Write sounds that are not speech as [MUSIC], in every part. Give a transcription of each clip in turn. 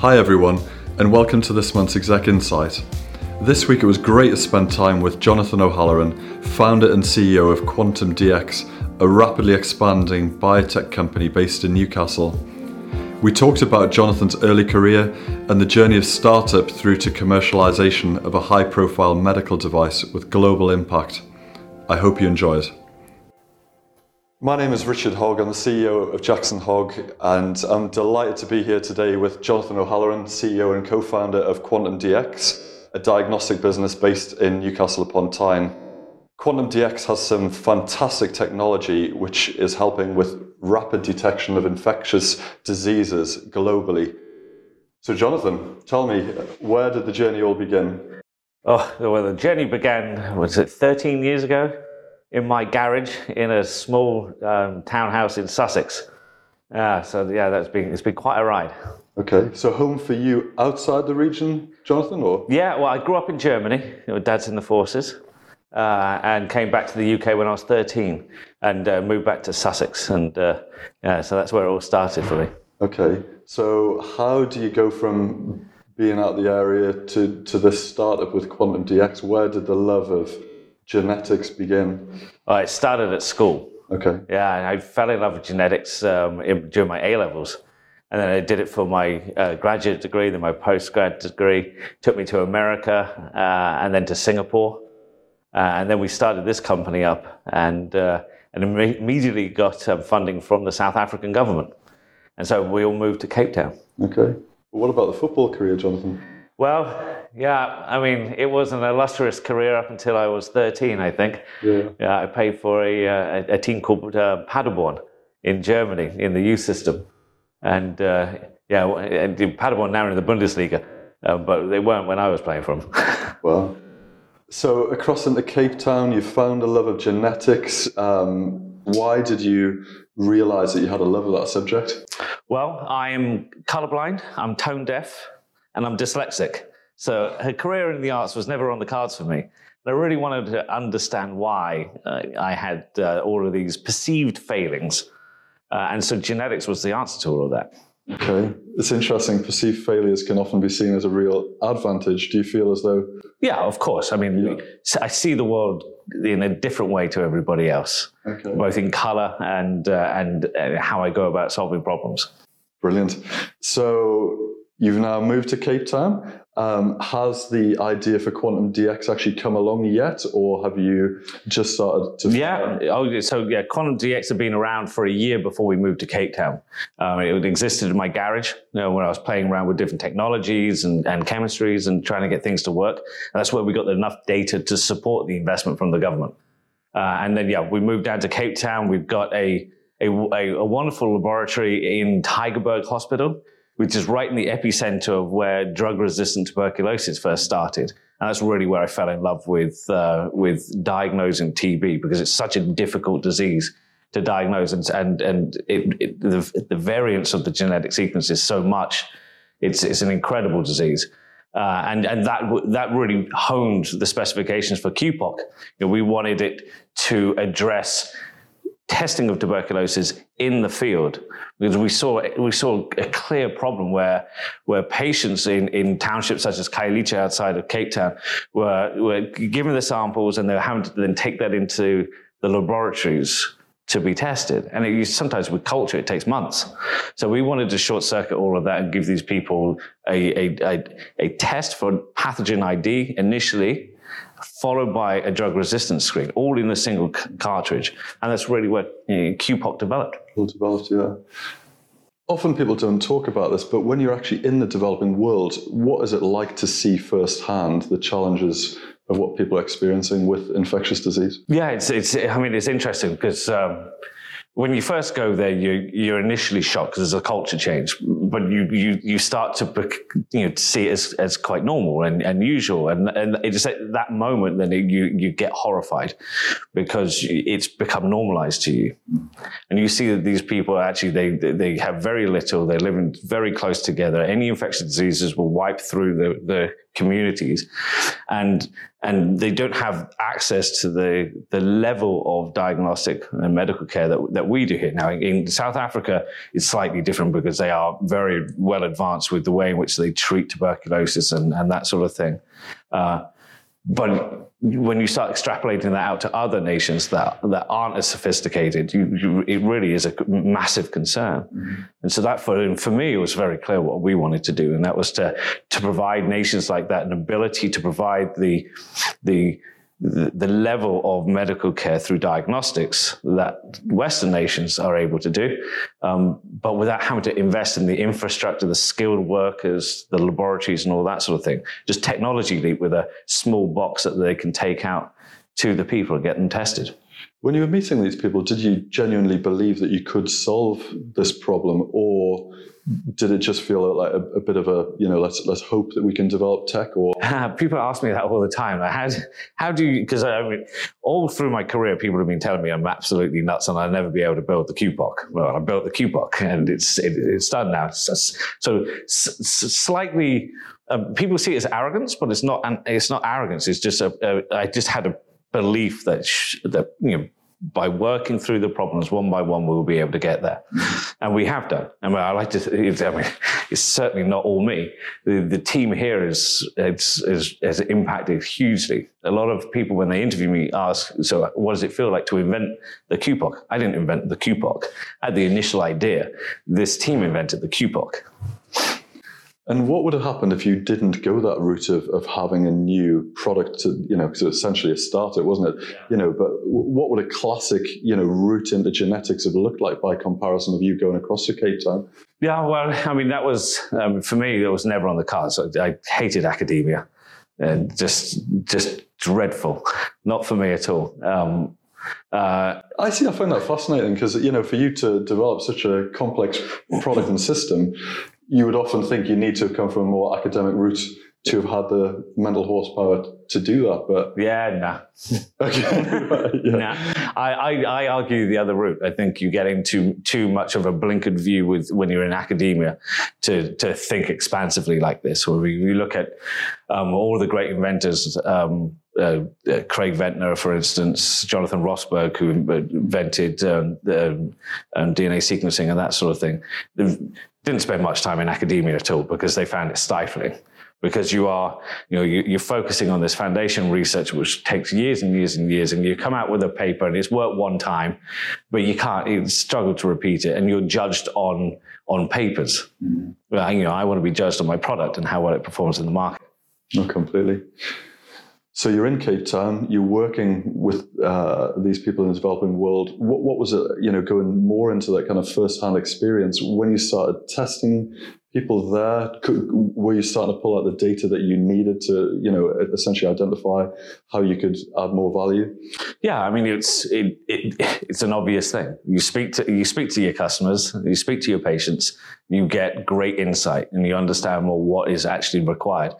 Hi, everyone, and welcome to this month's Exec Insight. This week it was great to spend time with Jonathan O'Halloran, founder and CEO of Quantum DX, a rapidly expanding biotech company based in Newcastle. We talked about Jonathan's early career and the journey of startup through to commercialization of a high profile medical device with global impact. I hope you enjoy it. My name is Richard Hogg. I'm the CEO of Jackson Hogg, and I'm delighted to be here today with Jonathan O'Halloran, CEO and co founder of Quantum DX, a diagnostic business based in Newcastle upon Tyne. Quantum DX has some fantastic technology which is helping with rapid detection of infectious diseases globally. So, Jonathan, tell me, where did the journey all begin? Oh, well, the journey began, was it 13 years ago? In my garage in a small um, townhouse in Sussex. Uh, so yeah, that's been it's been quite a ride. Okay, so home for you outside the region, Jonathan, or? Yeah, well, I grew up in Germany. My dad's in the forces, uh, and came back to the UK when I was 13, and uh, moved back to Sussex, and uh, yeah, so that's where it all started for me. Okay, so how do you go from being out the area to to this startup with Quantum DX? Where did the love of genetics begin? Well, it started at school. Okay. Yeah, I fell in love with genetics um, in, during my A levels. And then I did it for my uh, graduate degree, then my postgrad degree. Took me to America uh, and then to Singapore. Uh, and then we started this company up and, uh, and immediately got um, funding from the South African government. And so we all moved to Cape Town. Okay. What about the football career, Jonathan? Well, yeah, I mean, it was an illustrious career up until I was 13, I think. Yeah. yeah I played for a, uh, a, a team called uh, Paderborn in Germany in the youth system. And uh, yeah, and Paderborn now in the Bundesliga, um, but they weren't when I was playing for them. [LAUGHS] well, so across into Cape Town, you found a love of genetics. Um, why did you realize that you had a love of that subject? Well, I'm colorblind, I'm tone deaf, and I'm dyslexic. So her career in the arts was never on the cards for me. And I really wanted to understand why uh, I had uh, all of these perceived failings. Uh, and so genetics was the answer to all of that. Okay. It's interesting. Perceived failures can often be seen as a real advantage. Do you feel as though? Yeah, of course. I mean, yeah. I see the world in a different way to everybody else, okay. both in color and, uh, and uh, how I go about solving problems. Brilliant. So you've now moved to Cape Town. Um, has the idea for Quantum DX actually come along yet, or have you just started to? Yeah, oh, so yeah, Quantum DX had been around for a year before we moved to Cape Town. Um, it existed in my garage, you know, when I was playing around with different technologies and, and chemistries and trying to get things to work. And that's where we got enough data to support the investment from the government. Uh, and then, yeah, we moved down to Cape Town. We've got a, a, a, wonderful laboratory in Tygerberg Hospital which is right in the epicenter of where drug-resistant tuberculosis first started. And that's really where I fell in love with uh, with diagnosing TB because it's such a difficult disease to diagnose, and and and it, it, the, the variance of the genetic sequence is so much. It's it's an incredible disease. Uh, and and that that really honed the specifications for QPOC. You know, we wanted it to address testing of tuberculosis in the field because we saw we saw a clear problem where where patients in, in townships such as Khayelitsha outside of Cape Town were were given the samples and they were having to then take that into the laboratories to be tested. And it, sometimes with culture, it takes months. So we wanted to short circuit all of that and give these people a, a, a, a test for pathogen ID initially followed by a drug resistance screen, all in a single c- cartridge. And that's really where you know, QPOC developed. Well developed, yeah. Often people don't talk about this, but when you're actually in the developing world, what is it like to see firsthand the challenges of what people are experiencing with infectious disease? Yeah, it's, it's I mean, it's interesting because um, when you first go there, you, you're initially shocked because there's a culture change, but you, you, you start to, you know, see it as, as quite normal and, and usual. And, and it's at that moment that you, you get horrified because it's become normalized to you. And you see that these people actually, they, they have very little, they're living very close together. Any infectious diseases will wipe through the, the communities, and and they don't have access to the the level of diagnostic and medical care that that we do here. Now, in South Africa, it's slightly different because they are very well advanced with the way in which they treat tuberculosis and and that sort of thing. Uh, but when you start extrapolating that out to other nations that, that aren't as sophisticated, you, you, it really is a massive concern. Mm-hmm. And so that for, for me, it was very clear what we wanted to do. And that was to, to provide nations like that an ability to provide the, the, the, level of medical care through diagnostics that Western nations are able to do, um, but without having to invest in the infrastructure, the skilled workers, the laboratories, and all that sort of thing. Just technology leap with a small box that they can take out to the people and get them tested. When you were meeting these people, did you genuinely believe that you could solve this problem, or did it just feel like a, a, bit of a you know let's let's hope that we can develop tech or? [LAUGHS] People ask me that all the time. Like how, how do you because I mean all through my career people have been telling me I'm absolutely nuts and I'll never be able to build the QPOC well I built the QPOC and it's it, it's done now. So s- slightly um, people see it as arrogance but it's not it's not arrogance. It's just a, a I just had a belief that sh- that you know by working through the problems one by one, we'll be able to get there. And we have done. I mean, I like to, I mean, [LAUGHS] it's certainly not all me. The, the team here is, it's, is, has impacted hugely. A lot of people, when they interview me, ask, so what does it feel like to invent the QPOC? I didn't invent the QPOC. I had the initial idea. This team invented the QPOC. And what would have happened if you didn't go that route of, of having a new product to, you know, because essentially a startup, wasn't it? Yeah. You know, but what would a classic, you know, route into genetics have looked like by comparison of you going across to Cape Town? Yeah, well, I mean, that was, um, for me, that was never on the cards. I, I hated academia and just, just dreadful. Not for me at all. Um, uh, I see. I find that fascinating because you know, for you to develop such a complex product and system, you would often think you need to have come from a more academic route to have had the mental horsepower to do that. But yeah, nah. [LAUGHS] okay. [LAUGHS] yeah. Nah. I, I, I, argue the other route. I think you get into too much of a blinkered view with when you're in academia to, to think expansively like this. Where we, we look at um, all the great inventors, um, uh, uh, Craig Ventner, for instance, Jonathan Rothberg, who invented um, um, DNA sequencing and that sort of thing didn't spend much time in academia at all because they found it stifling because you are, you know, you, are focusing on this foundation research, which takes years and years and years, and you come out with a paper and it's worked one time, but you can't, you struggle to repeat it, and you're judged on on papers. Mm-hmm. Well, you know, I want to be judged on my product and how well it performs in the market. Not completely. So you're in Cape Town. You're working with uh, these people in the developing world. What, what was it? You know, going more into that kind of first-hand experience when you started testing people there? Could, were you starting to pull out the data that you needed to, you know, essentially identify how you could add more value? Yeah, I mean, it's it, it, it's an obvious thing. You speak to you speak to your customers, you speak to your patients, you get great insight, and you understand more what is actually required.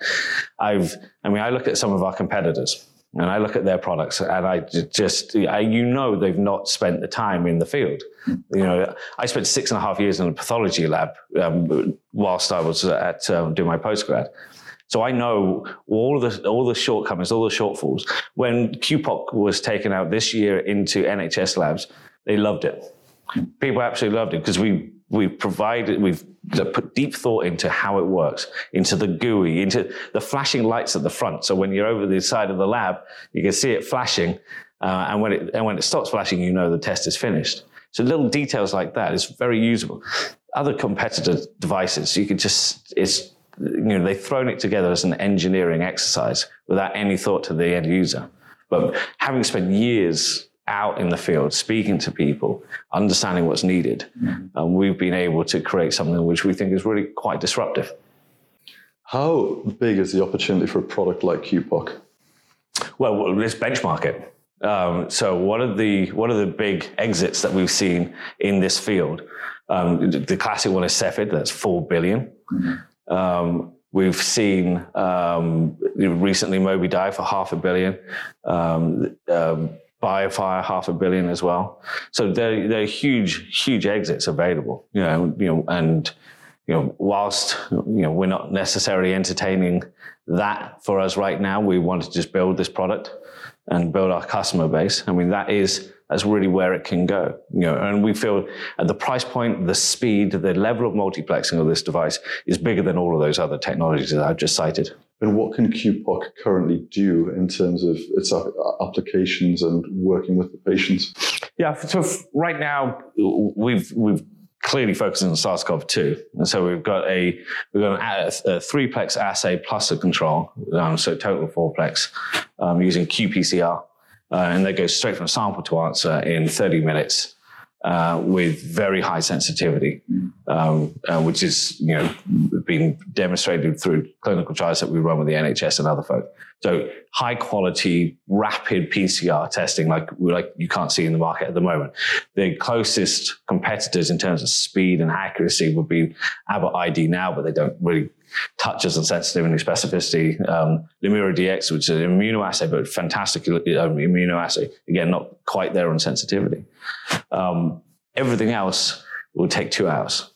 I've, I mean, I look at some of our competitors and I look at their products and I just, I, you know, they've not spent the time in the field. You know, I spent six and a half years in a pathology lab um, whilst I was at um, doing my postgrad. So I know all the all the shortcomings, all the shortfalls. When QPOC was taken out this year into NHS labs, they loved it. People absolutely loved it because we we've provided we've put deep thought into how it works, into the GUI, into the flashing lights at the front. So when you're over the side of the lab, you can see it flashing, uh, and when it and when it stops flashing, you know the test is finished. So little details like that is very usable. Other competitor devices, you can just it's you know they've thrown it together as an engineering exercise without any thought to the end user. But having spent years out in the field, speaking to people, understanding what's needed. Mm-hmm. And we've been able to create something which we think is really quite disruptive. How big is the opportunity for a product like QPOC? Well, let's benchmark it. Um, so what are the one of the big exits that we've seen in this field, um, the classic one is Cepheid, that's four billion. Mm-hmm. Um, we've seen um, recently Mobidiag for half a billion. Um, um, BioFire half a billion as well. So there, there are huge, huge exits available. You know, you know, and you know, whilst you know we're not necessarily entertaining that for us right now, we want to just build this product and build our customer base. I mean, that is that's really where it can go. You know, and we feel at the price point, the speed, the level of multiplexing of this device is bigger than all of those other technologies that I've just cited. And what can QPOC currently do in terms of its applications and working with the patients? Yeah, so right now we've we've clearly focusing on SARS-CoV-2, and so we've got a we've got a, a three-plex assay plus a control, um, so total four-plex um, using qPCR uh, and that goes straight from sample to answer in 30 minutes. Uh, with very high sensitivity, um, uh, which is you know been demonstrated through clinical trials that we run with the NHS and other folk. So high quality, rapid PCR testing, like like you can't see in the market at the moment. The closest competitors in terms of speed and accuracy would be Abbott ID now, but they don't really touches on sensitivity and specificity. Um, Lumira DX, which is an immunoassay, but fantastic um, immunoassay. Again, not quite there on sensitivity. Um, everything else will take two hours.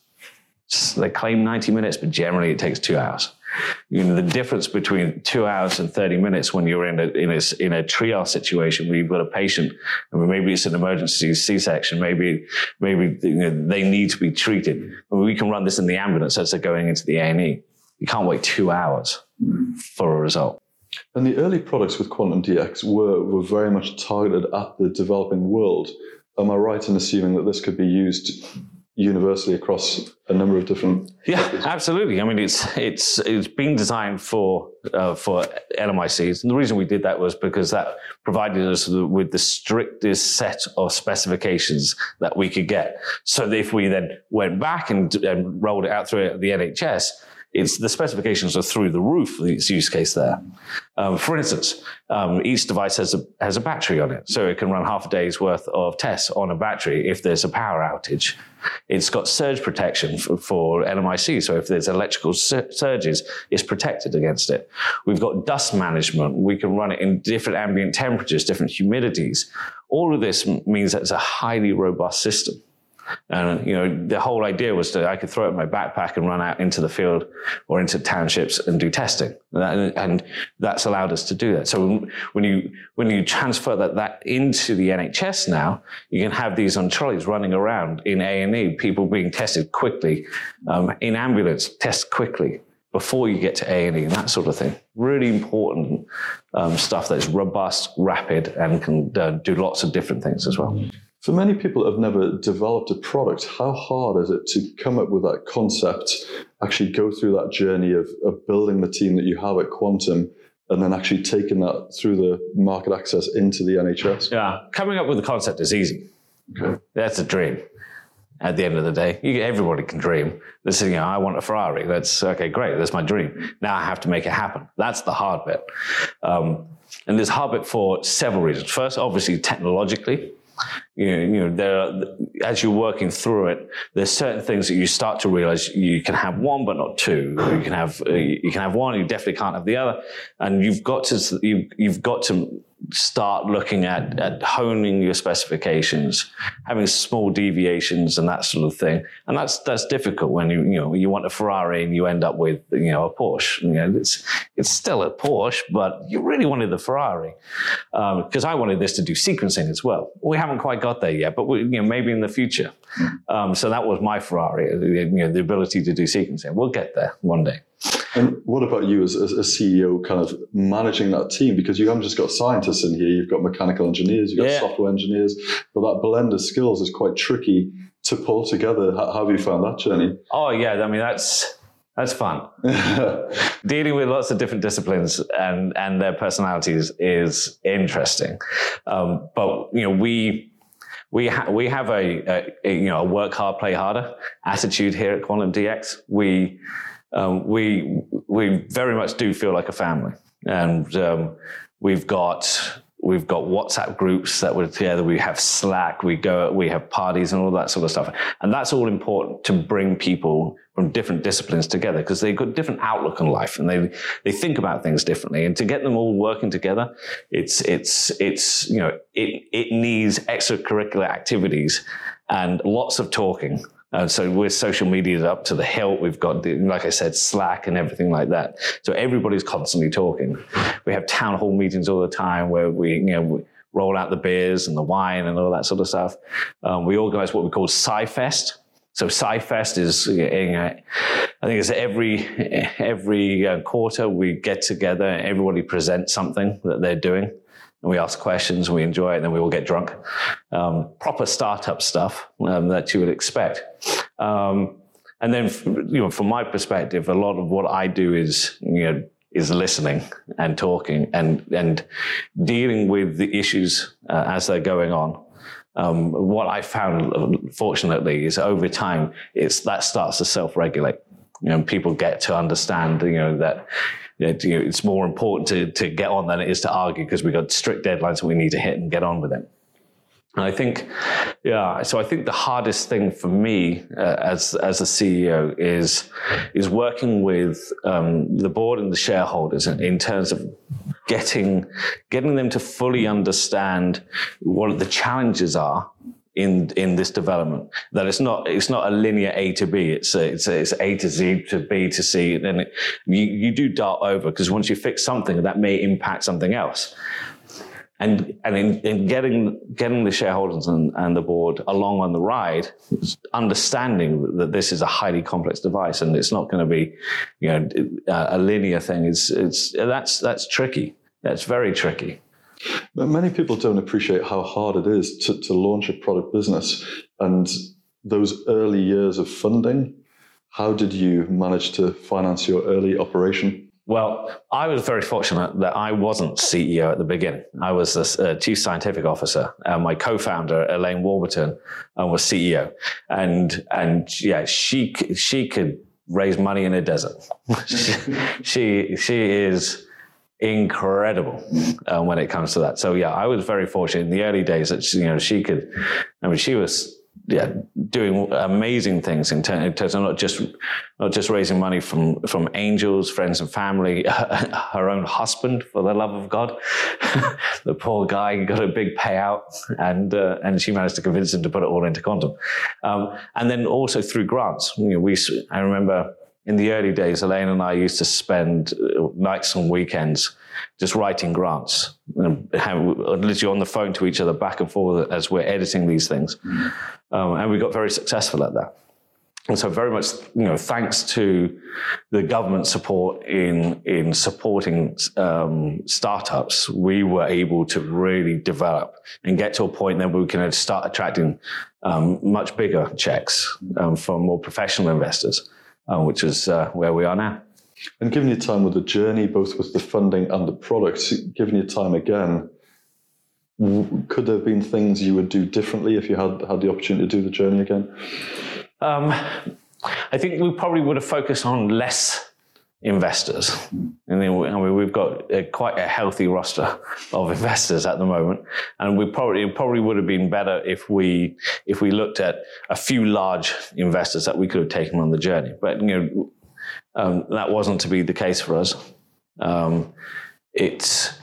They claim 90 minutes, but generally it takes two hours. You know, the difference between two hours and 30 minutes when you're in a, in a, in a triage situation where you've got a patient, and maybe it's an emergency C-section, maybe, maybe you know, they need to be treated. We can run this in the ambulance as they're going into the A&E. You can't wait two hours for a result. And the early products with Quantum DX were, were very much targeted at the developing world. Am I right in assuming that this could be used universally across a number of different? Yeah, absolutely. I mean, it's it's it's been designed for uh, for LMICs, and the reason we did that was because that provided us with the strictest set of specifications that we could get. So if we then went back and, and rolled it out through the NHS, it's the specifications are through the roof its use case there. Um, for instance, um, each device has a has a battery on it, so it can run half a day's worth of tests on a battery if there's a power outage. It's got surge protection for, for LMIC, so if there's electrical sur- surges, it's protected against it. We've got dust management. We can run it in different ambient temperatures, different humidities. All of this means that it's a highly robust system. And you know, the whole idea was that I could throw it in my backpack and run out into the field or into townships and do testing, and that's allowed us to do that. So when you when you transfer that that into the NHS now, you can have these on trolleys running around in A and E, people being tested quickly, um, in ambulance, test quickly before you get to A and E, and that sort of thing. Really important um, stuff that's robust, rapid, and can uh, do lots of different things as well. For many people that have never developed a product, how hard is it to come up with that concept, actually go through that journey of, of building the team that you have at Quantum, and then actually taking that through the market access into the NHS? Yeah, coming up with the concept is easy. Okay. That's a dream. At the end of the day, you, everybody can dream. This is, you know, I want a Ferrari. That's okay, great. That's my dream. Now I have to make it happen. That's the hard bit. Um, and there's hard bit for several reasons. First, obviously, technologically, you know, you know there are, as you're working through it, there's certain things that you start to realize you can have one but not two. You can have uh, you can have one, you definitely can't have the other, and you've got to you, you've got to start looking at, at honing your specifications, having small deviations and that sort of thing. And that's that's difficult when you you know you want a Ferrari and you end up with you know a Porsche. You know it's it's still a Porsche, but you really wanted the Ferrari because um, I wanted this to do sequencing as well. We haven't quite got there yet, but we, you know maybe in the future. Um, so that was my Ferrari, you know the ability to do sequencing. We'll get there one day. And what about you as, as, a CEO, kind of managing that team? Because you haven't just got scientists in here, you've got mechanical engineers, you've got yeah. software engineers, but that blend of skills is quite tricky to pull together. How, how have you found that journey? Oh, yeah. I mean, that's. That's fun. [LAUGHS] Dealing with lots of different disciplines and, and their personalities is interesting. Um, but, you know, we, we, ha- we have a, a, you know, a work hard, play harder attitude here at Quantum DX. We, um, we we very much do feel like a family, and um, we've got we've got WhatsApp groups that we're together. We have Slack. We go. We have parties and all that sort of stuff, and that's all important to bring people from different disciplines together because they've got different outlook on life and they they think about things differently. And to get them all working together, it's it's it's you know it it needs extracurricular activities and lots of talking And so we're social media up to the hilt. We've got, like I said, Slack and everything like that. So everybody's constantly talking. We have town hall meetings all the time where we, you know, we roll out the beers and the wine and all that sort of stuff. Um, we organize what we call SciFest. So SciFest is, uh, I think it's every every uh, quarter we get together. Everybody presents something that they're doing and we ask questions and we enjoy it and then we all get drunk. Um, proper startup stuff um, that you would expect. Um, and then, you know, from my perspective, a lot of what I do is, you know, is listening and talking and and dealing with the issues uh, as they're going on. Um, what I found, fortunately, is over time, it's that starts to self-regulate. You know, people get to understand, you know, that it's more important to, to get on than it is to argue because we've got strict deadlines that we need to hit and get on with it. And I think, yeah, so I think the hardest thing for me uh, as as a CEO is is working with um, the board and the shareholders in, in terms of getting getting them to fully understand what the challenges are in in this development that it's not it's not a linear A to B. It's a, it's a, it's A to Z to B to C and it, you you do dart over because once you fix something that may impact something else. And and in, in getting getting the shareholders and, and the board along on the ride understanding that this is a highly complex device and it's not going to be you know a linear thing it's it's that's that's tricky. That's very tricky many people don't appreciate how hard it is to, to launch a product business and those early years of funding. How did you manage to finance your early operation? Well, I was very fortunate that I wasn't CEO at the beginning. I was the uh, chief scientific officer. and my co-founder Elaine Warburton uh, was CEO, and and yeah, she she could raise money in a desert. [LAUGHS] she she is incredible uh, when it comes to that. So yeah, I was very fortunate in the early days that she, you know she could. I mean, she was yeah doing amazing things in terms of not just not just raising money from from angels, friends, and family. [LAUGHS] Her own husband, for the love of God, [LAUGHS] the poor guy got a big payout, and uh, and she managed to convince him to put it all into quantum. Um, and then also through grants. You know, we I remember in the early days, Elaine and I used to spend uh, nights and weekends just writing grants, and literally on the phone to each other back and forth as we're editing these things. Um, and we got very successful at that. And so, very much, you know, thanks to the government support in in supporting um, startups, we were able to really develop and get to a point that we can start attracting um, much bigger checks um, from more professional investors which is uh, where we are now. And given your time with the journey, both with the funding and the product, given your time again, could there have been things you would do differently if you had had the opportunity to do the journey again? Um, I think we probably would have focused on less investors. And then we, I mean, we've got a, quite a healthy roster of investors at the moment, and we probably it probably would have been better if we if we looked at a few large investors that we could have taken on the journey. But you know, um, that wasn't to be the case for us. Um, it's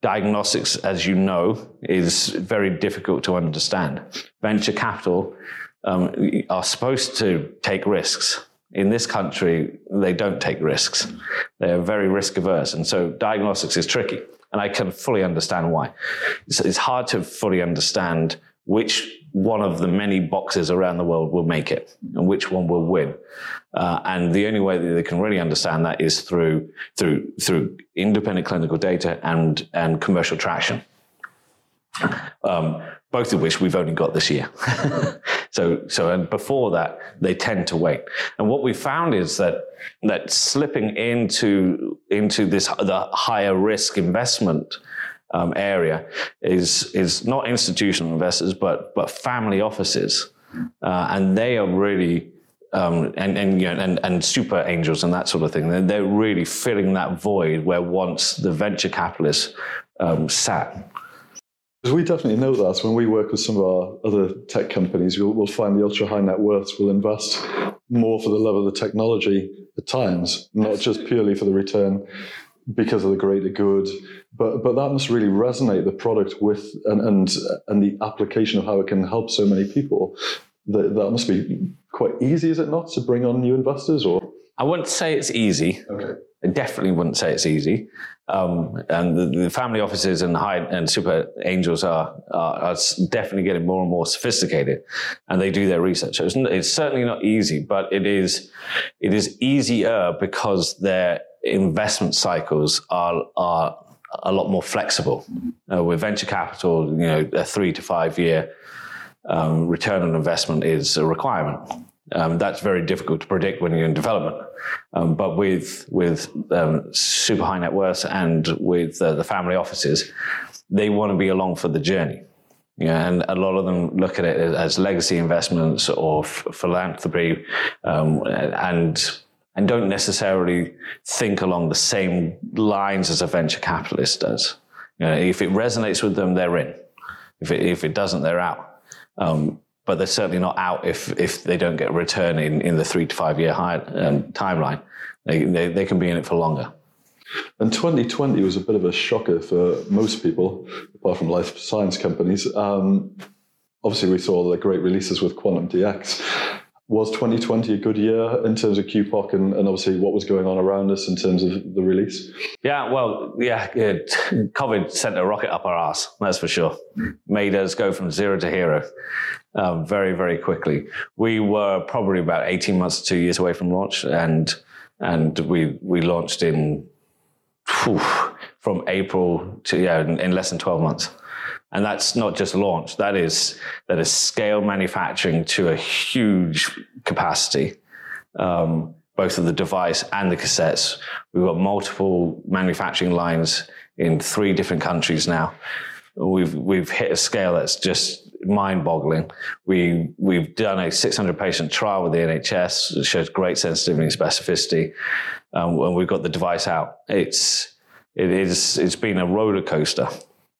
diagnostics, as you know, is very difficult to understand. Venture capital um, are supposed to take risks in this country, they don't take risks. They're very risk averse. And so diagnostics is tricky. And I can fully understand why. It's, it's, hard to fully understand which one of the many boxes around the world will make it and which one will win. Uh, and the only way that they can really understand that is through, through, through independent clinical data and, and commercial traction. Um, both of which we've only got this year. [LAUGHS] so, so, and before that, they tend to wait. And what we found is that, that slipping into, into this, the higher risk investment, um, area is, is not institutional investors, but, but family offices. Uh, and they are really, um, and, and, you know, and, and super angels and that sort of thing. They're, they're really filling that void where once the venture capitalists um, sat. Because we definitely know that when we work with some of our other tech companies, we'll, we'll find the ultra high net worths will invest more for the love of the technology at times, not just purely for the return because of the greater good. But but that must really resonate the product with and and and the application of how it can help so many people. That that must be quite easy, is it not, to bring on new investors? Or I wouldn't say it's easy. okay, I definitely wouldn't say it's easy. Um, and the, the family offices and high and super angels are, are, are definitely getting more and more sophisticated, and they do their research. So it's, it's certainly not easy, but it is it is easier because their investment cycles are are a lot more flexible. Uh, with venture capital, you know, a three to five year um, return on investment is a requirement. Um, that's very difficult to predict when you're in development. Um, but with with um, super high net worths and with uh, the family offices, they want to be along for the journey. Yeah, and a lot of them look at it as legacy investments or f- philanthropy, um, and and don't necessarily think along the same lines as a venture capitalist does. You know, if it resonates with them, they're in. If it, if it doesn't, they're out. Um, but they're certainly not out if if they don't get a return in, in the three to five year high, um, timeline. They, they, they can be in it for longer. And 2020 was a bit of a shocker for most people, apart from life science companies. Um, obviously, we saw the great releases with Quantum DX. Was 2020 a good year in terms of QPOC and, and obviously what was going on around us in terms of the release? Yeah, well, yeah, COVID sent a rocket up our ass, that's for sure. Made us go from zero to hero um, very, very quickly. We were probably about 18 months two years away from launch, and and we we launched in whew, from April to yeah, in, in less than 12 months. And that's not just launch. That is that is scale manufacturing to a huge capacity, um, both of the device and the cassettes. We've got multiple manufacturing lines in three different countries now. We've we've hit a scale that's just mind-boggling. We we've done a 600 patient trial with the NHS. It shows great sensitivity and specificity, um, and we've got the device out. It's it is it's been a roller coaster.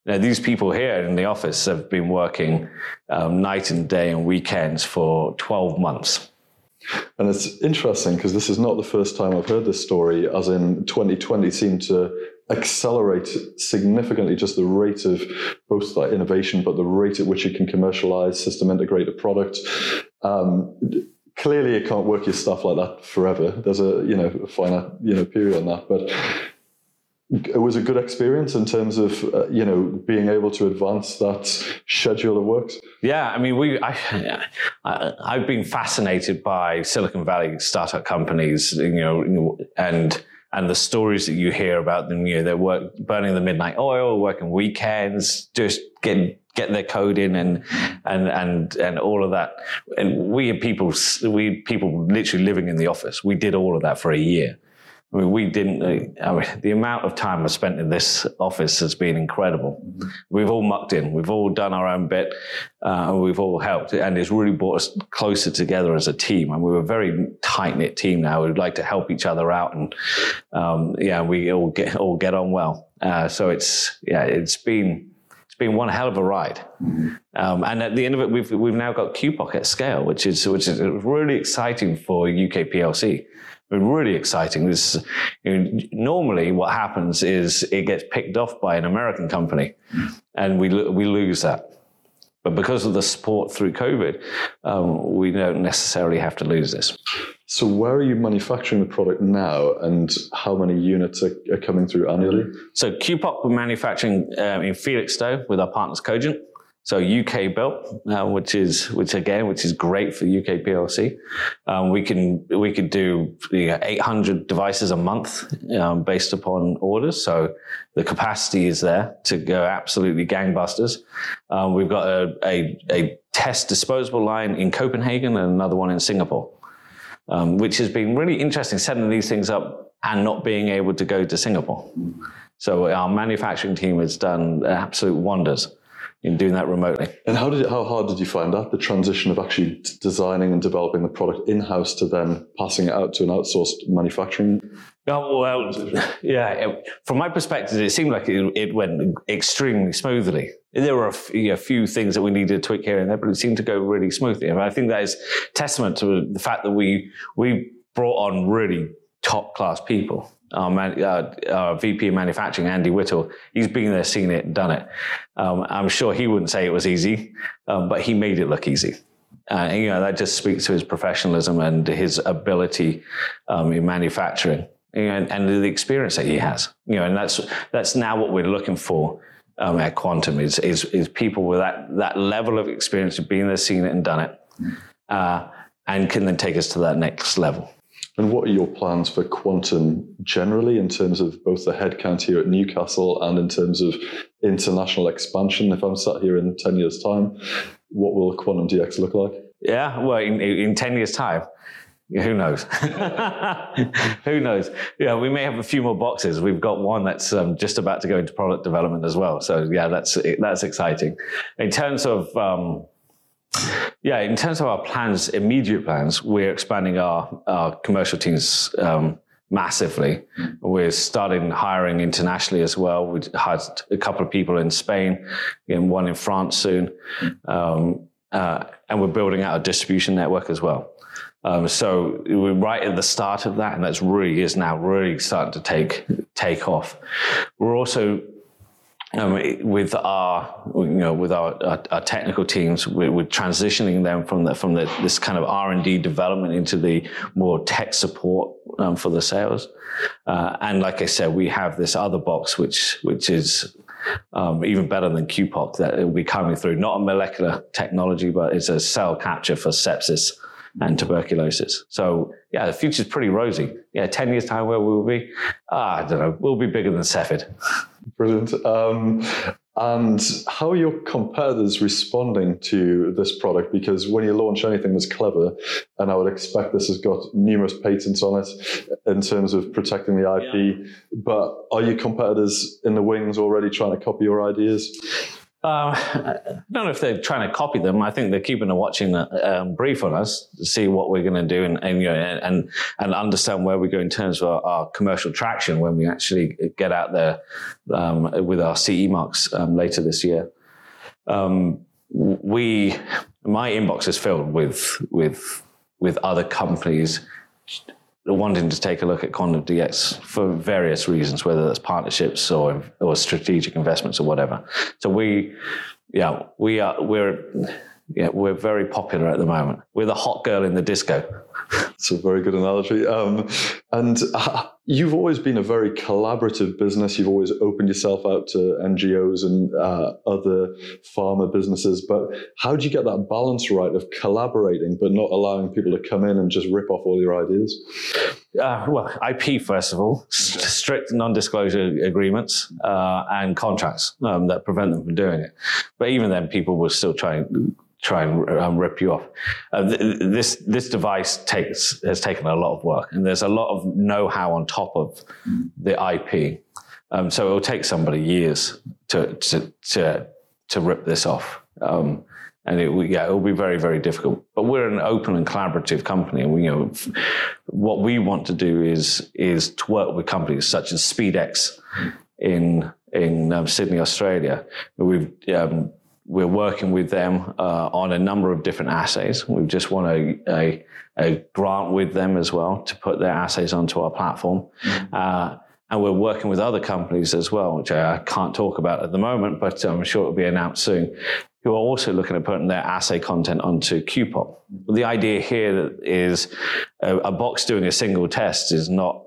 Now, these people here in the office have been working um, night and day and weekends for 12 months. And it's interesting because this is not the first time I've heard this story, as in 2020 seemed to accelerate significantly just the rate of both that innovation, but the rate at which you can commercialize, system integrate a product. Um, clearly, you can't work your stuff like that forever. There's a you know finite you know period on that, but it was a good experience in terms of uh, you know being able to advance that schedule of works. Yeah, I mean, we I, I have been fascinated by Silicon Valley startup companies, you know, and and the stories that you hear about them. You know, they're work burning the midnight oil, working weekends, just getting get their code in and and and and all of that. And we people we people literally living in the office. We did all of that for a year. I mean, we didn't. Uh, I mean, the amount of time I've spent in this office has been incredible. We've all mucked in. We've all done our own bit. Uh, we've all helped, and it's really brought us closer together as a team. And we're a very tight knit team now. We'd like to help each other out, and um, yeah, we all get all get on well. Uh, so it's yeah, it's been it's been one hell of a ride. Um, and at the end of it, we've we've now got QPOC at scale, which is which is really exciting for UK PLC really exciting. This you know, normally what happens is it gets picked off by an American company, and we we lose that. But because of the support through COVID, um, we don't necessarily have to lose this. So, where are you manufacturing the product now, and how many units are, are coming through annually? So, QPOC we're manufacturing um, in Felixstowe with our partners Cogent. So UK built, uh, which is which again, which is great for UK PLC. Um, we can we could do you know, 800 devices a month um, based upon orders. So the capacity is there to go absolutely gangbusters. Um, we've got a, a, a, test disposable line in Copenhagen and another one in Singapore, um, which has been really interesting setting these things up and not being able to go to Singapore. So our manufacturing team has done absolute wonders in doing that remotely. And how did how hard did you find that the transition of actually designing and developing the product in house to then passing it out to an outsourced manufacturing? Oh, well, um, [LAUGHS] yeah. It, from my perspective, it seemed like it, it went extremely smoothly. There were a, f- a few things that we needed to tweak here and there, but it seemed to go really smoothly. And I think that is testament to the fact that we we brought on really top class people our, man, uh, our, VP of manufacturing, Andy Whittle, he's been there, seen it, done it. Um, I'm sure he wouldn't say it was easy, um, but he made it look easy. Uh, you know, that just speaks to his professionalism and his ability um, in manufacturing and, and, the experience that he has. You know, and that's that's now what we're looking for um, at Quantum is, is is people with that that level of experience of being there, seen it, and done it, uh, and can then take us to that next level. And what are your plans for Quantum generally in terms of both the headcount here at Newcastle and in terms of international expansion? If I'm sat here in 10 years' time, what will Quantum DX look like? Yeah, well, in, in 10 years' time, who knows? [LAUGHS] Who knows? Yeah, we may have a few more boxes. We've got one that's um, just about to go into product development as well. So yeah, that's that's exciting. In terms of um, yeah, in terms of our plans, immediate plans, we're expanding our, our commercial teams um, massively. We're starting hiring internationally as well. We hired a couple of people in Spain, and one in France soon, um, uh, and we're building out a distribution network as well. Um, so we're right at the start of that, and that's really is now really starting to take take off. We're also um, with our, you know, with our, our, our technical teams, we're, we're, transitioning them from the, from the, this kind of R and D development into the more tech support um, for the sales. Uh, and like I said, we have this other box which which is um, even better than QPOC that will be coming through. Not a molecular technology, but it's a cell capture for sepsis and tuberculosis. So yeah, the future's pretty rosy. Yeah, 10 years time where we will be, ah, I don't know, we'll be bigger than Cepheid. Brilliant. Um, and how are your competitors responding to this product? Because when you launch anything that's clever, and I would expect this has got numerous patents on it in terms of protecting the IP, yeah. but are your competitors in the wings already trying to copy your ideas? Uh, I don't know if they're trying to copy them. I think they're keeping a watching um, brief on us to see what we're going to do and and, you know, and and understand where we go in terms of our, our commercial traction when we actually get out there um, with our CE marks um, later this year. Um, we, my inbox is filled with with with other companies wanting to take a look at Quantum DX for various reasons, whether that's partnerships or or strategic investments or whatever. So we, yeah, we are we're yeah we're very popular at the moment. We're the hot girl in the disco. It's a very good analogy. Um, and uh, you've always been a very collaborative business. You've always opened yourself out to NGOs and uh, other pharma businesses. But how do you get that balance right of collaborating, but not allowing people to come in and just rip off all your ideas? Uh, well, IP, first of all, strict non disclosure agreements uh, and contracts um, that prevent them from doing it. But even then, people will still try try and um, rip you off. Uh, th- this this device takes has taken a lot of work, and there's a lot of know-how on top of the IP. Um, so it will take somebody years to to to, to rip this off. Um, and it, yeah, it will be very, very difficult. But we're an open and collaborative company, and we, you know, what we want to do is is to work with companies such as SpeedX in in um, Sydney, Australia. We've um, we're working with them uh, on a number of different assays. We've just won a, a, a, grant with them as well to put their assays onto our platform. Mm-hmm. Uh, and we're working with other companies as well, which I can't talk about at the moment, but I'm sure it'll be announced soon, who are also looking at putting their assay content onto QPOC. The idea here is a, a box doing a single test is not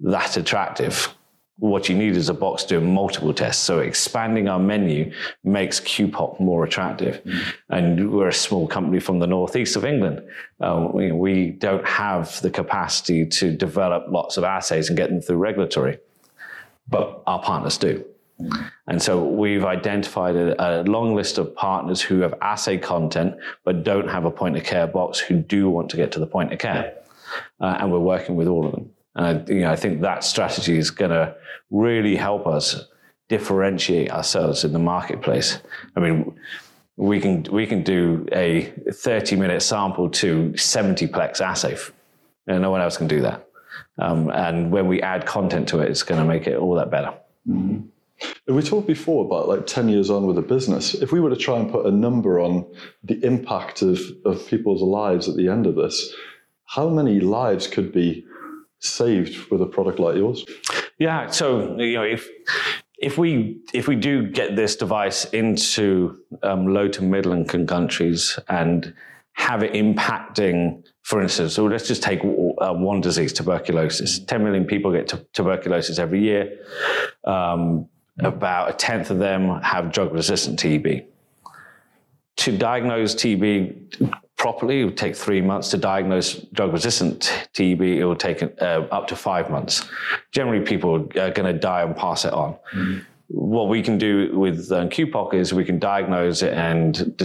that attractive what you need is a box doing multiple tests. So expanding our menu makes QPOC more attractive. Mm-hmm. And we're a small company from the northeast of England. Uh, we, we, don't have the capacity to develop lots of assays and get them through regulatory, but our partners do. Mm-hmm. And so we've identified a, a, long list of partners who have assay content, but don't have a point of care box who do want to get to the point of care. Uh, and we're working with all of them. And I, you know, I think that strategy is going to really help us differentiate ourselves in the marketplace. I mean, we can we can do a 30 minute sample to 70 plex assay. And no one else can do that. Um, and when we add content to it, it's going to make it all that better. Mm-hmm. We talked before about like 10 years on with a business. If we were to try and put a number on the impact of, of people's lives at the end of this, how many lives could be saved with a product like yours? Yeah. So you know, if if we if we do get this device into um, low to middle income countries and have it impacting, for instance, so let's just take uh, one disease, tuberculosis. 10 million people get t- tuberculosis every year. Um, about a tenth of them have drug resistant TB. To diagnose TB properly, it would take three months. To diagnose drug resistant TB, it will take uh, up to five months. Generally, people are going to die and pass it on. Mm-hmm what we can do with um, QPOC is we can diagnose it and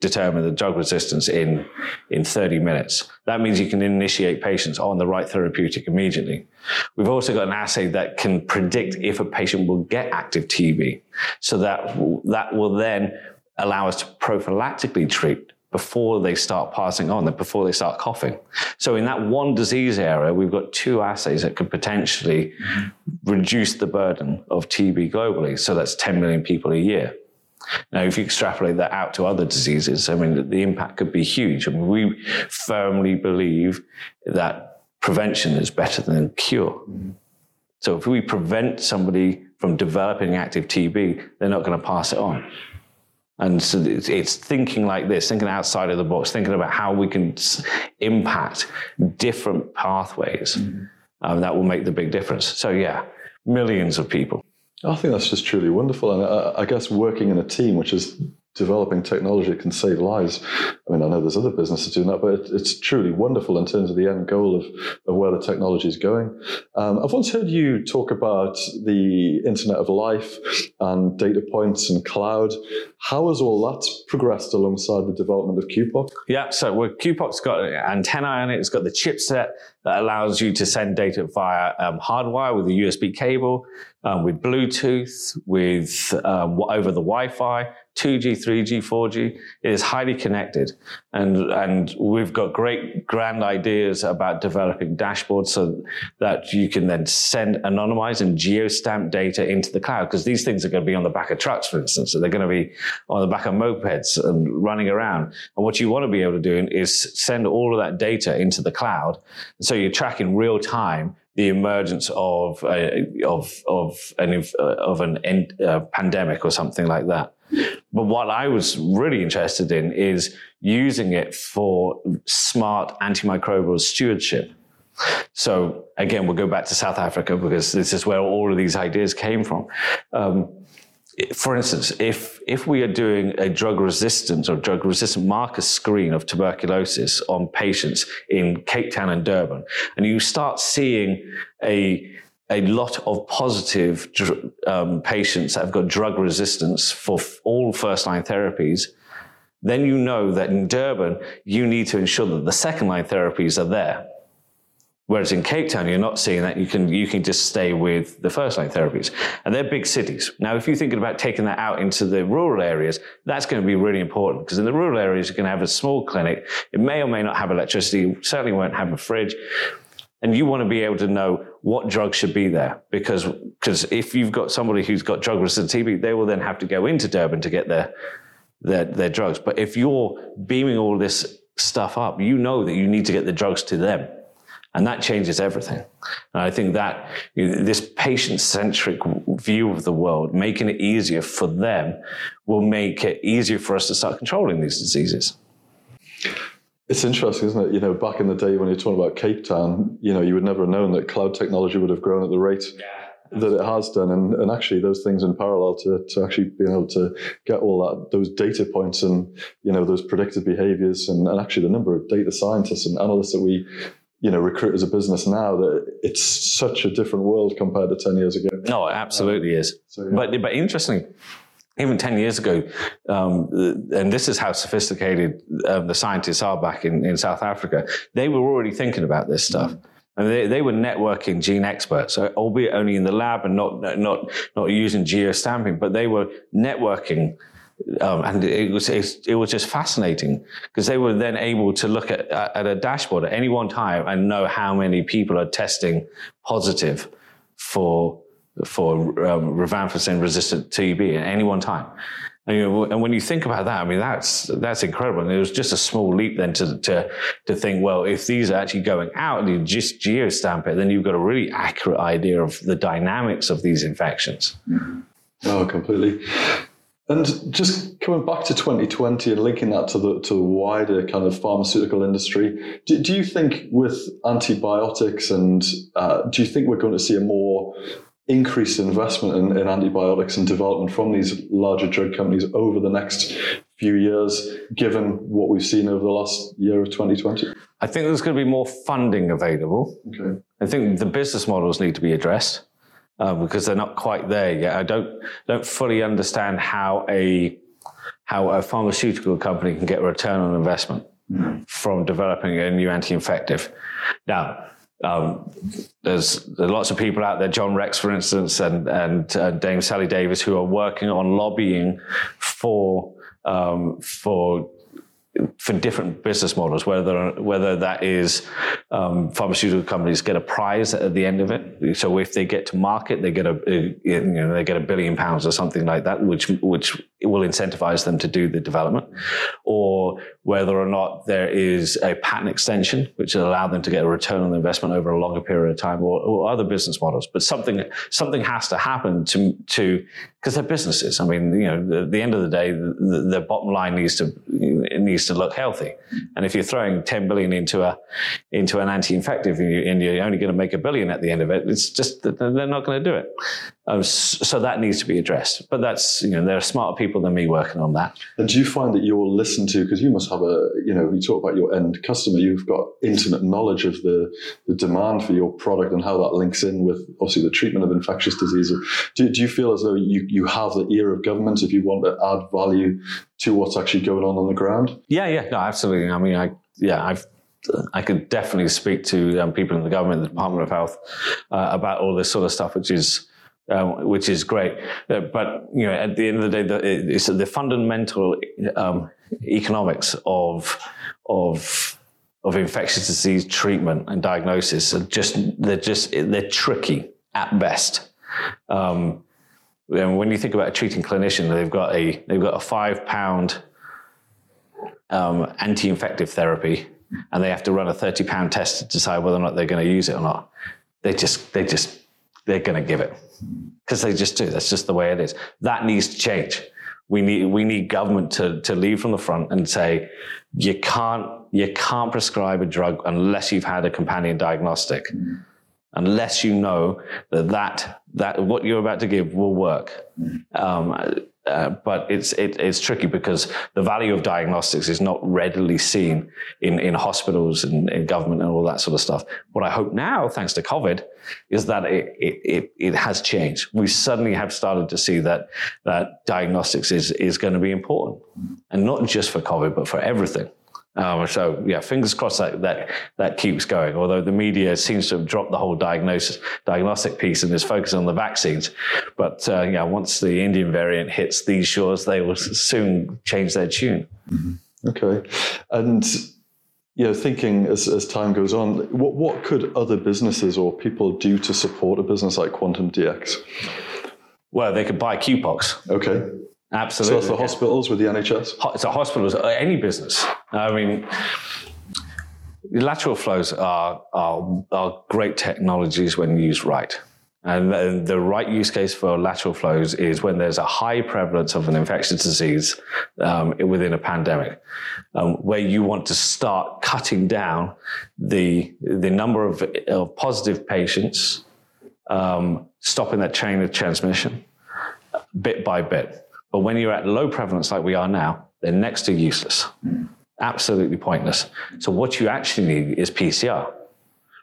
determine the drug resistance in, in 30 minutes. That means you can initiate patients on the right therapeutic immediately. We've also got an assay that can predict if a patient will get active TB. So that, that will then allow us to prophylactically treat before they start passing on, before they start coughing. So in that one disease area, we've got two assays that could potentially reduce the burden of TB globally. So that's 10 million people a year. Now, if you extrapolate that out to other diseases, I mean, the impact could be huge. I mean, we firmly believe that prevention is better than cure. So if we prevent somebody from developing active TB, they're not going to pass it on. And so it's, thinking like this, thinking outside of the box, thinking about how we can impact different pathways mm-hmm. um, that will make the big difference. So, yeah, millions of people. I think that's just truly wonderful. And I, I guess working in a team, which is developing technology that can save lives. I mean, I know there's other businesses doing that, but it, it's truly wonderful in terms of the end goal of, of where the technology is going. Um, I've once heard you talk about the Internet of Life and data points and cloud. How has all that progressed alongside the development of QPOC? Yeah, so well, QPOC's got an antenna on it. It's got the chipset that allows you to send data via um, hardwire with a USB cable, um, with Bluetooth, with um, over the Wi-Fi. 2G, 3G, 4G. It is highly connected. And, and we've got great grand ideas about developing dashboards so that you can then send anonymized and geostamp data into the cloud because these things are going to be on the back of trucks, for instance. So they're going to be on the back of mopeds and running around. And what you want to be able to do is send all of that data into the cloud. So you're tracking real time the emergence of a, of of an of an end, uh, pandemic or something like that. But what I was really interested in is using it for smart antimicrobial stewardship. So again, we'll go back to South Africa because this is where all of these ideas came from. Um, for instance, if if we are doing a drug resistant or drug resistant marker screen of tuberculosis on patients in Cape Town and Durban, and you start seeing a a lot of positive um, patients that have got drug resistance for all first line therapies, then you know that in Durban, you need to ensure that the second line therapies are there. Whereas in Cape Town, you're not seeing that. You can, you can just stay with the first line therapies. And they're big cities. Now, if you're thinking about taking that out into the rural areas, that's going to be really important because in the rural areas, you're going to have a small clinic. It may or may not have electricity, certainly won't have a fridge. And you want to be able to know what drugs should be there because, because if you've got somebody who's got drug resistant TB, they will then have to go into Durban to get their, their, their drugs. But if you're beaming all this stuff up, you know that you need to get the drugs to them. And that changes everything. And I think that you know, this patient centric view of the world, making it easier for them, will make it easier for us to start controlling these diseases. It's interesting, isn't it? You know, back in the day when you're talking about Cape Town, you know, you would never have known that cloud technology would have grown at the rate yeah. that it has done. And, and actually those things in parallel to, to actually being able to get all that, those data points and, you know, those predicted behaviors and, and actually the number of data scientists and analysts that we you know recruit as a business now that it's such a different world compared to 10 years ago no it absolutely um, is so, yeah. but but interesting even 10 years ago um, and this is how sophisticated um, the scientists are back in, in south africa they were already thinking about this stuff mm-hmm. And they, they were networking GeneXperts, albeit only in the lab and not, not, not using geostamping, but they were networking um, and it was it, was just fascinating because they were then able to look at at a dashboard at any one time and know how many people are testing positive for for um, rifampicin resistant TB at any one time. And, you know, and when you think about that, I mean, that's, that's incredible. And it was just a small leap then to, to, to think, well, if these are actually going out and you just geostamp it, then you've got a really accurate idea of the dynamics of these infections. Oh, completely. And just coming back to 2020 and linking that to the to the wider kind of pharmaceutical industry, do, do you think with antibiotics and uh, do you think we're going to see a more increased investment in, in antibiotics and development from these larger drug companies over the next few years, given what we've seen over the last year of 2020? I think there's going to be more funding available. Okay. I think the business models need to be addressed uh, because they're not quite there yet. I don't don't fully understand how a how a pharmaceutical company can get a return on investment mm. from developing a new anti-infective. Now, um, there's, there's lots of people out there, John Rex, for instance, and and uh, Dame Sally Davies, who are working on lobbying for um, for for different business models, whether whether that is um, pharmaceutical companies get a prize at the end of it. So if they get to market, they get a you know they get a billion pounds or something like that, which which will incentivize them to do the development, or whether or not there is a patent extension which will allow them to get a return on the investment over a longer period of time, or, or other business models. But something something has to happen to to because they're businesses. I mean, you know, at the end of the day, the, the bottom line needs to it needs to look healthy. And if you're throwing 10 billion into a into an anti-infective and, you, are only going to make a billion at the end of it, it's just they're not going to do it. Um, so that needs to be addressed. But that's you know there are smarter people than me working on that. And do you find that you're listened to because you must have a you know you talk about your end customer, you've got intimate knowledge of the the demand for your product and how that links in with obviously the treatment of infectious diseases. Do, do you feel as though you you have the ear of government if you want to add value to what's actually going on on the ground? Yeah, yeah, no, absolutely. I mean, I yeah, I've I could definitely speak to um, people in the government, the Department of Health, uh, about all this sort of stuff, which is um, which is great. Uh, but you know, at the end of the day, the, it's the fundamental um, economics of of of infectious disease treatment and diagnosis are just they're just they're tricky at best. Um, and when you think about a treating clinician, they've got a they've got a five pound um, anti-infective therapy, and they have to run a thirty pound test to decide whether or not they're going to use it or not. They just they just they're going to give it because they just do. That's just the way it is. That needs to change. We need we need government to to lead from the front and say you can't you can't prescribe a drug unless you've had a companion diagnostic, unless you know that that that what you're about to give will work. Um, uh, but it's it, it's tricky because the value of diagnostics is not readily seen in, in hospitals and in government and all that sort of stuff. What I hope now, thanks to COVID, is that it, it, it, has changed. We suddenly have started to see that that diagnostics is is going to be important, and not just for COVID, but for everything. Um, so yeah, fingers crossed that, that that keeps going. Although the media seems to have dropped the whole diagnosis diagnostic piece and is focused on the vaccines, but uh, yeah, once the Indian variant hits these shores, they will soon change their tune. Mm-hmm. Okay, and you know, thinking as, as time goes on, what what could other businesses or people do to support a business like Quantum DX? Well, they could buy QPOCs. Okay. Absolutely. So it's the hospitals with the NHS? It's a hospitals, uh, any business. I mean, lateral flows are, are, are great technologies when used right. And the right use case for lateral flows is when there's a high prevalence of an infectious disease um, within a pandemic, um, where you want to start cutting down the the number of, of positive patients, um, stopping that chain of transmission bit by bit. But when you're at low prevalence like we are now, they're next to useless, absolutely pointless. So what you actually need is PCR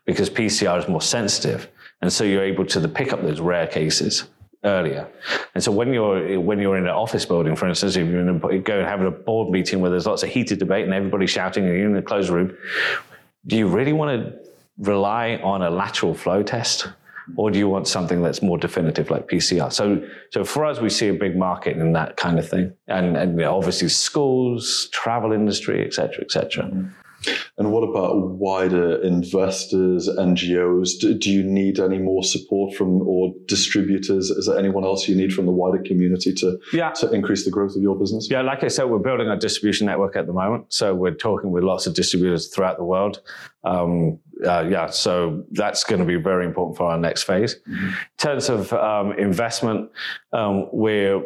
because PCR is more sensitive. And so you're able to pick up those rare cases earlier. And so when you're when you're in an office building, for instance, if you're in a, go and have a board meeting where there's lots of heated debate and everybody's shouting and you're in a closed room, do you really want to rely on a lateral flow test? Or do you want something that's more definitive like PCR? So, so for us, we see a big market in that kind of thing, and and obviously schools, travel industry, et cetera, et cetera. Mm-hmm. And what about wider investors, NGOs? Do, do, you need any more support from or distributors? Is there anyone else you need from the wider community to, yeah. to increase the growth of your business? Yeah, like I said, we're building a distribution network at the moment. So we're talking with lots of distributors throughout the world. Um, uh, yeah, so that's going to be very important for our next phase. Mm-hmm. In terms of um, investment, um, we're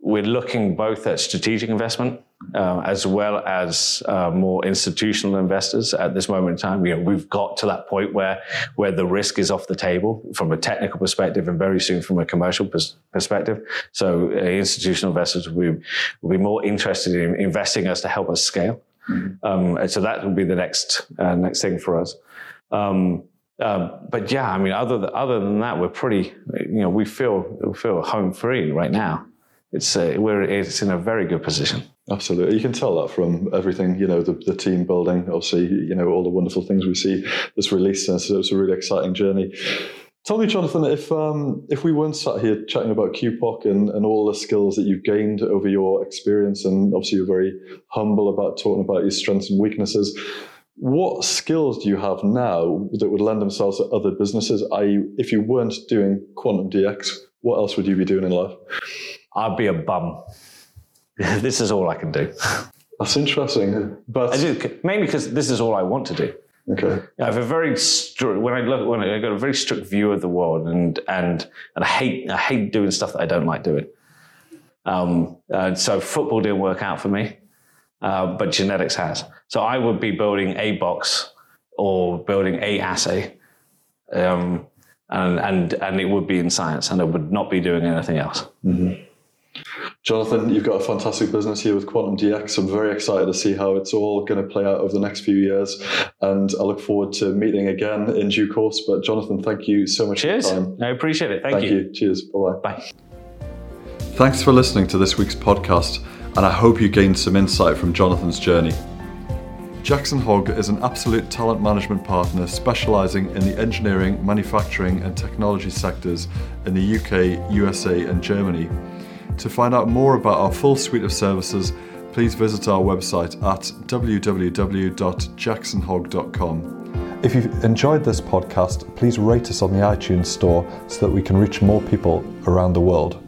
we're looking both at strategic investment uh, as well as uh, more institutional investors at this moment in time. You know, we've got to that point where where the risk is off the table from a technical perspective, and very soon from a commercial pers- perspective. So, uh, institutional investors will be, will be more interested in investing us to help us scale. Mm-hmm. Um, so that will be the next uh, next thing for us. Um, uh, but yeah, I mean, other than, other than that, we're pretty. You know, we feel we feel home free right now. It's uh, we're it's in a very good position. Absolutely, you can tell that from everything. You know, the, the team building. Obviously, you know all the wonderful things we see that's released, and so it's a really exciting journey. Tell me, Jonathan, if um, if we weren't sat here chatting about QPOC and, and all the skills that you've gained over your experience, and obviously you're very humble about talking about your strengths and weaknesses, what skills do you have now that would lend themselves to other businesses? I, if you weren't doing Quantum DX, what else would you be doing in life? I'd be a bum. [LAUGHS] this is all I can do. That's interesting, but I do mainly because this is all I want to do. Okay. I have a very strict, when I look when I got a very strict view of the world, and and and I hate I hate doing stuff that I don't like doing. Um, and so football didn't work out for me, uh, but genetics has. So I would be building a box or building a assay, um, and and and it would be in science, and I would not be doing anything else. Mm-hmm. Jonathan, you've got a fantastic business here with Quantum DX. I'm very excited to see how it's all going to play out over the next few years. And I look forward to meeting again in due course. But Jonathan, thank you so much Cheers. for your time. I appreciate it. Thank, thank you. you. Cheers. Bye-bye. Bye. Thanks for listening to this week's podcast, and I hope you gained some insight from Jonathan's journey. Jackson Hogg is an absolute talent management partner specialising in the engineering, manufacturing, and technology sectors in the UK, USA, and Germany. To find out more about our full suite of services, please visit our website at www.jacksonhogg.com. If you've enjoyed this podcast, please rate us on the iTunes Store so that we can reach more people around the world.